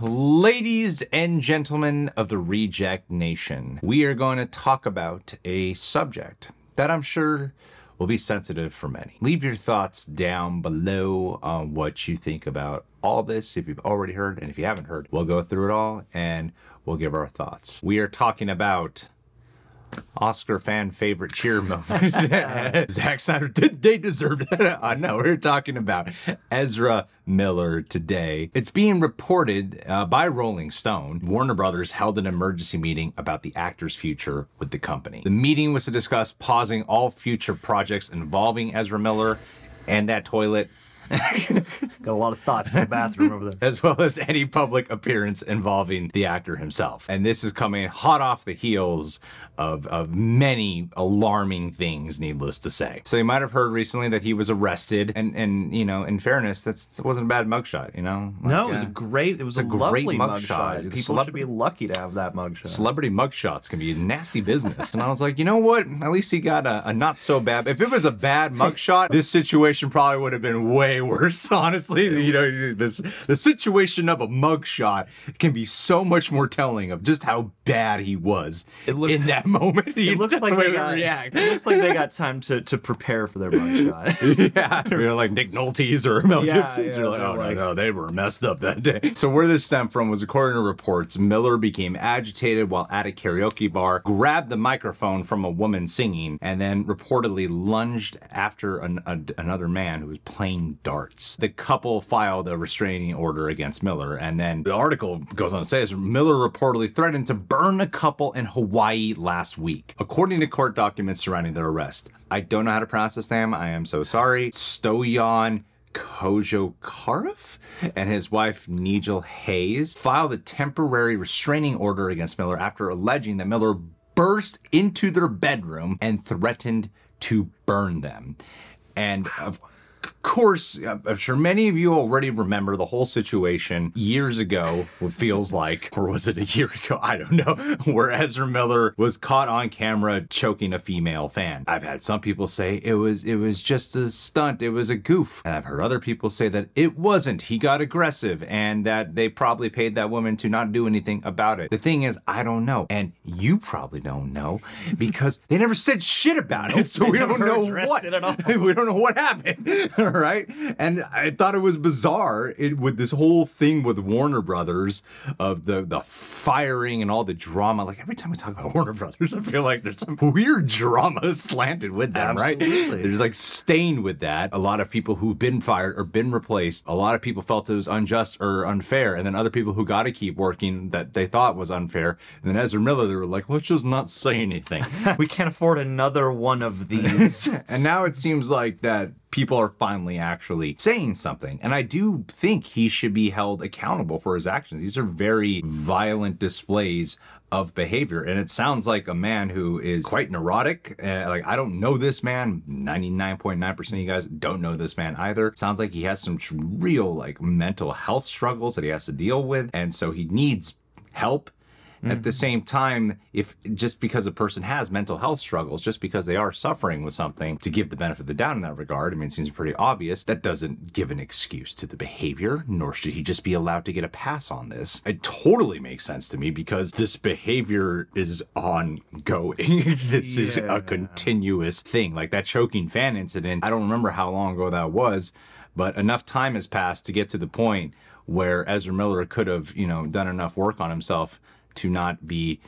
Ladies and gentlemen of the Reject Nation, we are going to talk about a subject that I'm sure will be sensitive for many. Leave your thoughts down below on what you think about all this if you've already heard, and if you haven't heard, we'll go through it all and we'll give our thoughts. We are talking about Oscar fan favorite cheer moment. Zack Snyder, did they deserve that? I know, we're talking about Ezra Miller today. It's being reported uh, by Rolling Stone. Warner Brothers held an emergency meeting about the actor's future with the company. The meeting was to discuss pausing all future projects involving Ezra Miller and that toilet Got a lot of thoughts in the bathroom over there. as well as any public appearance involving the actor himself. And this is coming hot off the heels of, of many alarming things, needless to say. So you might have heard recently that he was arrested, and, and you know, in fairness, that's that wasn't a bad mugshot, you know? No, it was a uh, great. It was a, a great lovely mugshot. mugshot. People should be lucky to have that mugshot. Celebrity mugshots can be a nasty business. and I was like, you know what? At least he got a, a not so bad. If it was a bad mugshot, this situation probably would have been way worse, honestly. You know, this the situation of a mugshot can be so much more telling of just how bad he was It looks- in that moment. it looks like the they got, react. It looks like they got time to, to prepare for their mugshot. yeah, you know, like Nick Nolte's or Mel Yeah, Gibson's. yeah, You're like, oh no, like- no, they were messed up that day. So where this stemmed from was according to reports, Miller became agitated while at a karaoke bar, grabbed the microphone from a woman singing, and then reportedly lunged after an, a, another man who was playing darts. The couple filed a restraining order against Miller, and then the article goes on to say, Miller reportedly threatened to burn a couple in Hawaii last week, according to court documents surrounding their arrest. I don't know how to pronounce this name. I am so sorry. Stoyan Kojokarov and his wife Nigel Hayes filed a temporary restraining order against Miller after alleging that Miller burst into their bedroom and threatened to burn them. And of course, I'm sure many of you already remember the whole situation years ago, what feels like, or was it a year ago? I don't know, where Ezra Miller was caught on camera choking a female fan. I've had some people say it was it was just a stunt, it was a goof. And I've heard other people say that it wasn't. He got aggressive and that they probably paid that woman to not do anything about it. The thing is, I don't know. And you probably don't know because they never said shit about it. So we don't know what. we don't know what happened. Right. And I thought it was bizarre it, with this whole thing with Warner Brothers of the, the firing and all the drama. Like every time we talk about Warner Brothers, I feel like there's some weird drama slanted with them, right? There's like stained with that. A lot of people who've been fired or been replaced, a lot of people felt it was unjust or unfair. And then other people who got to keep working that they thought was unfair. And then Ezra Miller, they were like, let's just not say anything. we can't afford another one of these. and now it seems like that people are finally actually saying something. And I do think he should be held accountable for his actions. These are very violent displays of behavior. And it sounds like a man who is quite neurotic. Uh, like, I don't know this man. 99.9% of you guys don't know this man either. Sounds like he has some real, like, mental health struggles that he has to deal with. And so he needs help. At the mm-hmm. same time, if just because a person has mental health struggles, just because they are suffering with something, to give the benefit of the doubt in that regard, I mean, it seems pretty obvious, that doesn't give an excuse to the behavior, nor should he just be allowed to get a pass on this. It totally makes sense to me because this behavior is ongoing. this is a continuous thing. Like that choking fan incident, I don't remember how long ago that was, but enough time has passed to get to the point where Ezra Miller could have, you know, done enough work on himself to not be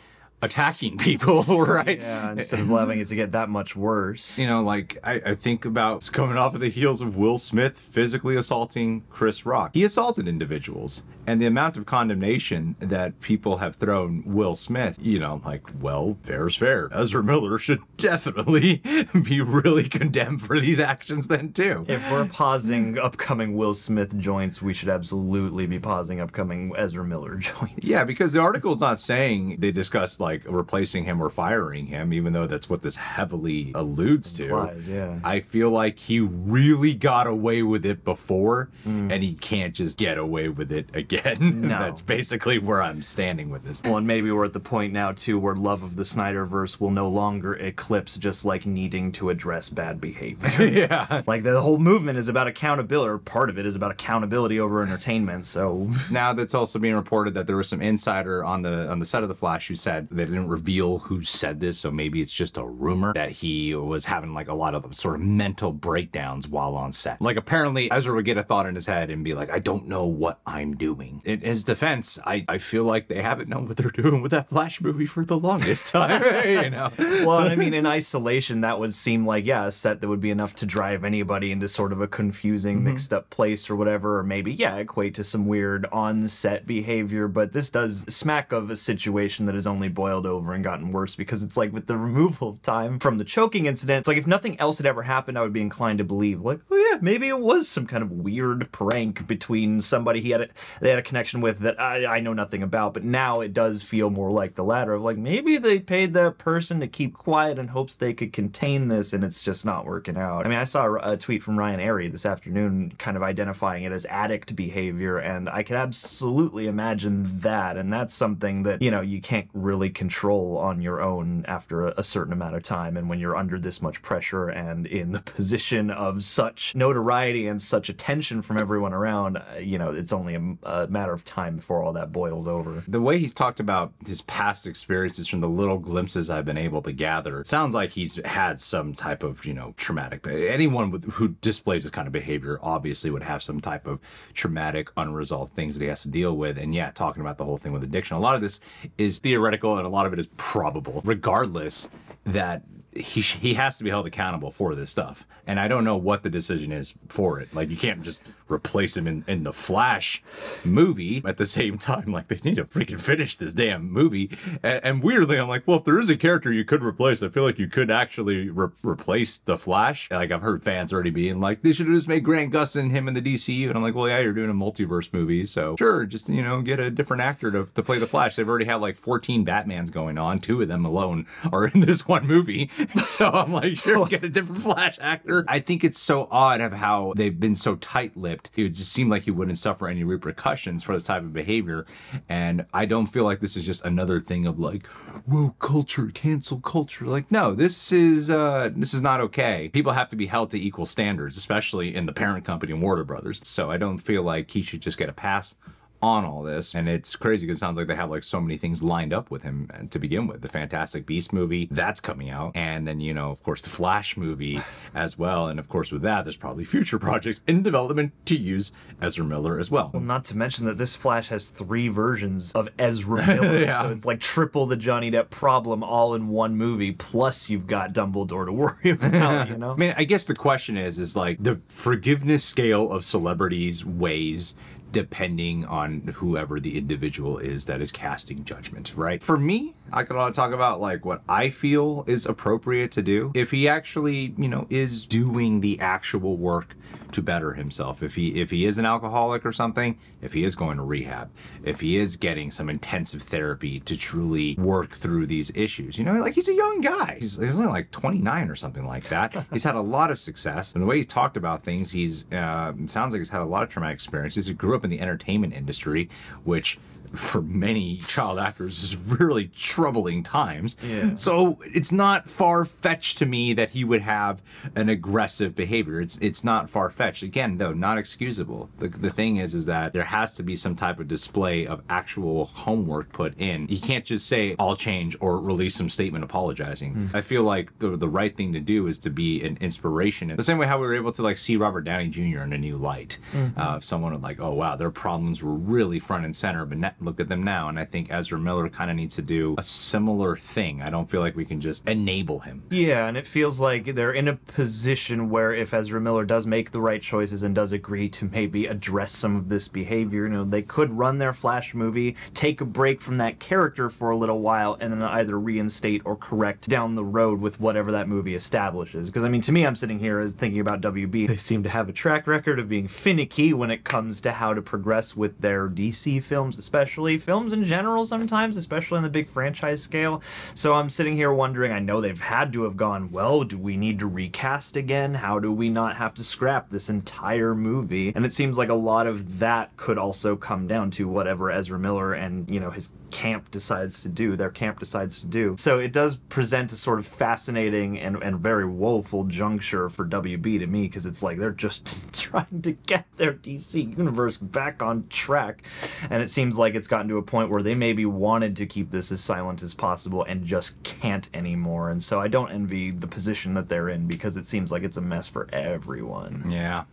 attacking people, right? Yeah, instead of allowing it to get that much worse. You know, like I, I think about it's coming off of the heels of Will Smith physically assaulting Chris Rock. He assaulted individuals, and the amount of condemnation that people have thrown Will Smith, you know, like, well, fair's fair. Ezra Miller should definitely be really condemned for these actions then too. If we're pausing upcoming Will Smith joints, we should absolutely be pausing upcoming Ezra Miller joints. Yeah, because the article's not saying they discussed like replacing him or firing him, even though that's what this heavily alludes to. Implies, yeah. I feel like he really got away with it before, mm. and he can't just get away with it again. No. that's basically where I'm standing with this. Well, and maybe we're at the point now too where love of the Snyderverse will no longer eclipse just like needing to address bad behavior. yeah. like the whole movement is about accountability, or part of it is about accountability over entertainment. So Now that's also being reported that there was some insider on the on the set of the Flash who said they didn't reveal who said this, so maybe it's just a rumor that he was having like a lot of sort of mental breakdowns while on set. Like apparently Ezra would get a thought in his head and be like, I don't know what I'm doing. In his defense, I, I feel like they haven't known what they're doing with that Flash movie for the longest time. you know. well, I mean, in isolation, that would seem like yeah, a set that would be enough to drive anybody into sort of a confusing, mm-hmm. mixed up place or whatever, or maybe yeah, equate to some weird on-set behavior. But this does smack of a situation that has only boiled over and gotten worse because it's like with the removal of time from the choking incident. It's like if nothing else had ever happened, I would be inclined to believe like, oh yeah, maybe it was some kind of weird prank between somebody he had a, they had a connection with that I, I know nothing about. But now it does feel more like the latter of like maybe they paid that person to keep quiet in hopes they could contain this, and it's just not working out. I mean, I saw a, tweet from Ryan Arey this afternoon, kind of identifying it as addict behavior, and I can absolutely imagine that. And that's something that you know you can't really control on your own after a, a certain amount of time, and when you're under this much pressure and in the position of such notoriety and such attention from everyone around, uh, you know, it's only a, a matter of time before all that boils over. The way he's talked about his past experiences from the little glimpses I've been able to gather, sounds like he's had some type of, you know, traumatic. Anyone with, who displays this kind of behavior obviously would have some type of traumatic, unresolved things that he has to deal with. And yeah, talking about the whole thing with addiction, a lot of this is theoretical and a lot of it is probable. Regardless, that he he has to be held accountable for this stuff, and I don't know what the decision is for it. Like you can't just replace him in, in the Flash movie at the same time. Like they need to freaking finish this damn movie. And, and weirdly, I'm like, well, if there is a character you could replace, I feel like you could actually re- replace the Flash. Like I've heard fans already being like, they should have just made Grant Gustin him in the DCU, and I'm like, well, yeah, you're doing a multiverse movie, so sure, just you know, get a different actor to, to play the Flash. They've already had like 14 Batmans going on. Two of them alone are in this one movie. So I'm like, sure, get a different Flash actor. I think it's so odd of how they've been so tight-lipped. It would just seem like he wouldn't suffer any repercussions for this type of behavior. And I don't feel like this is just another thing of like, woke culture, cancel culture. Like, no, this is uh this is not okay. People have to be held to equal standards, especially in the parent company Warner Brothers. So I don't feel like he should just get a pass on all this and it's crazy because it sounds like they have like so many things lined up with him uh, to begin with the fantastic beast movie that's coming out and then you know of course the flash movie as well and of course with that there's probably future projects in development to use ezra miller as well Well, not to mention that this Flash has three versions of Ezra Miller, Yeah. so it's like triple the Johnny Depp problem all in one movie. Plus, you've got Dumbledore to worry about. You know, I mean, I guess the question is, is like the forgiveness scale of celebrities weighs depending on whoever the individual is that is casting judgment, right? For me, I can only talk about like what I feel is appropriate to do. If he actually, you know, is doing the actual work to better himself, if he if he is an alcoholic or something, if he is going to rehab, if he is getting some intensive therapy to truly work through these issues, you know, like he's a young guy. He's, he's only like 29 or something like that. he's had a lot of success, and the way he's talked about things, he's uh, it sounds like he's had a lot of traumatic experiences. He grew up in the entertainment industry, which for many child actors is really troubling times. Yeah. So it's not far fetched to me that he would have an aggressive behavior. It's it's not far fetched. Again, though, not excusable. The, the thing is, is that there has to be some type of display of actual homework put in. You can't just say I'll change or release some statement apologizing. I feel like the the right thing to do is to be an inspiration. The same way how we were able to like see Robert Downey Jr. in a new light. Uh, if someone would like, oh wow, their problems were really front and center, but look at them now. And I think Ezra Miller kind of needs to do a similar thing. I don't feel like we can just enable him. Yeah, and it feels like they're in a position where if Ezra Miller does make the right choices and does agree to maybe address some of this behavior, you know, they could run their Flash movie, take a break from that character for a little while, and then either reinstate or correct down the road with whatever that movie establishes. Because I mean, to me, I'm sitting here as thinking about WB. They seem to have a track record of being finicky when it comes to how to progress with their DC films, especially films in general. Sometimes, especially on the big franchise scale. So I'm sitting here wondering. I know they've had to have gone. Well, do we need to recast again? How do we not have to scrap this entire movie? And it seems like a lot of that could also come down to whatever Ezra Miller and you know his camp decides to do, their camp decides to do. So it does present a sort of fascinating and, and very woeful juncture for WB to me because it's like they're just trying to get their DC universe back on track. And it seems like it's gotten to a point where they maybe wanted to keep this as silent as possible and just can't anymore. And so I don't envy the position that they're in because it seems like it's a mess for everyone. Yeah.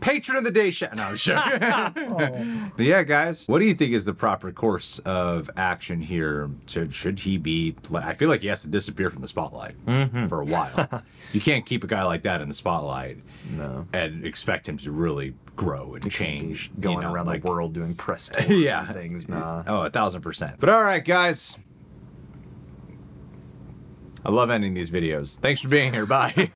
Patron of the day show. No, I'm sure. Oh. But yeah, guys, what do you think is the proper course of action here? Should, should he be? I feel like he has to disappear from the spotlight mm-hmm. for a while. you can't keep a guy like that in the spotlight No. and expect him to really grow and Can't be change. you Going know, around like- the world doing press tours Yeah. and things. Nah. Oh, a thousand percent. But all right, guys. I love ending these videos. Thanks for being here. Bye.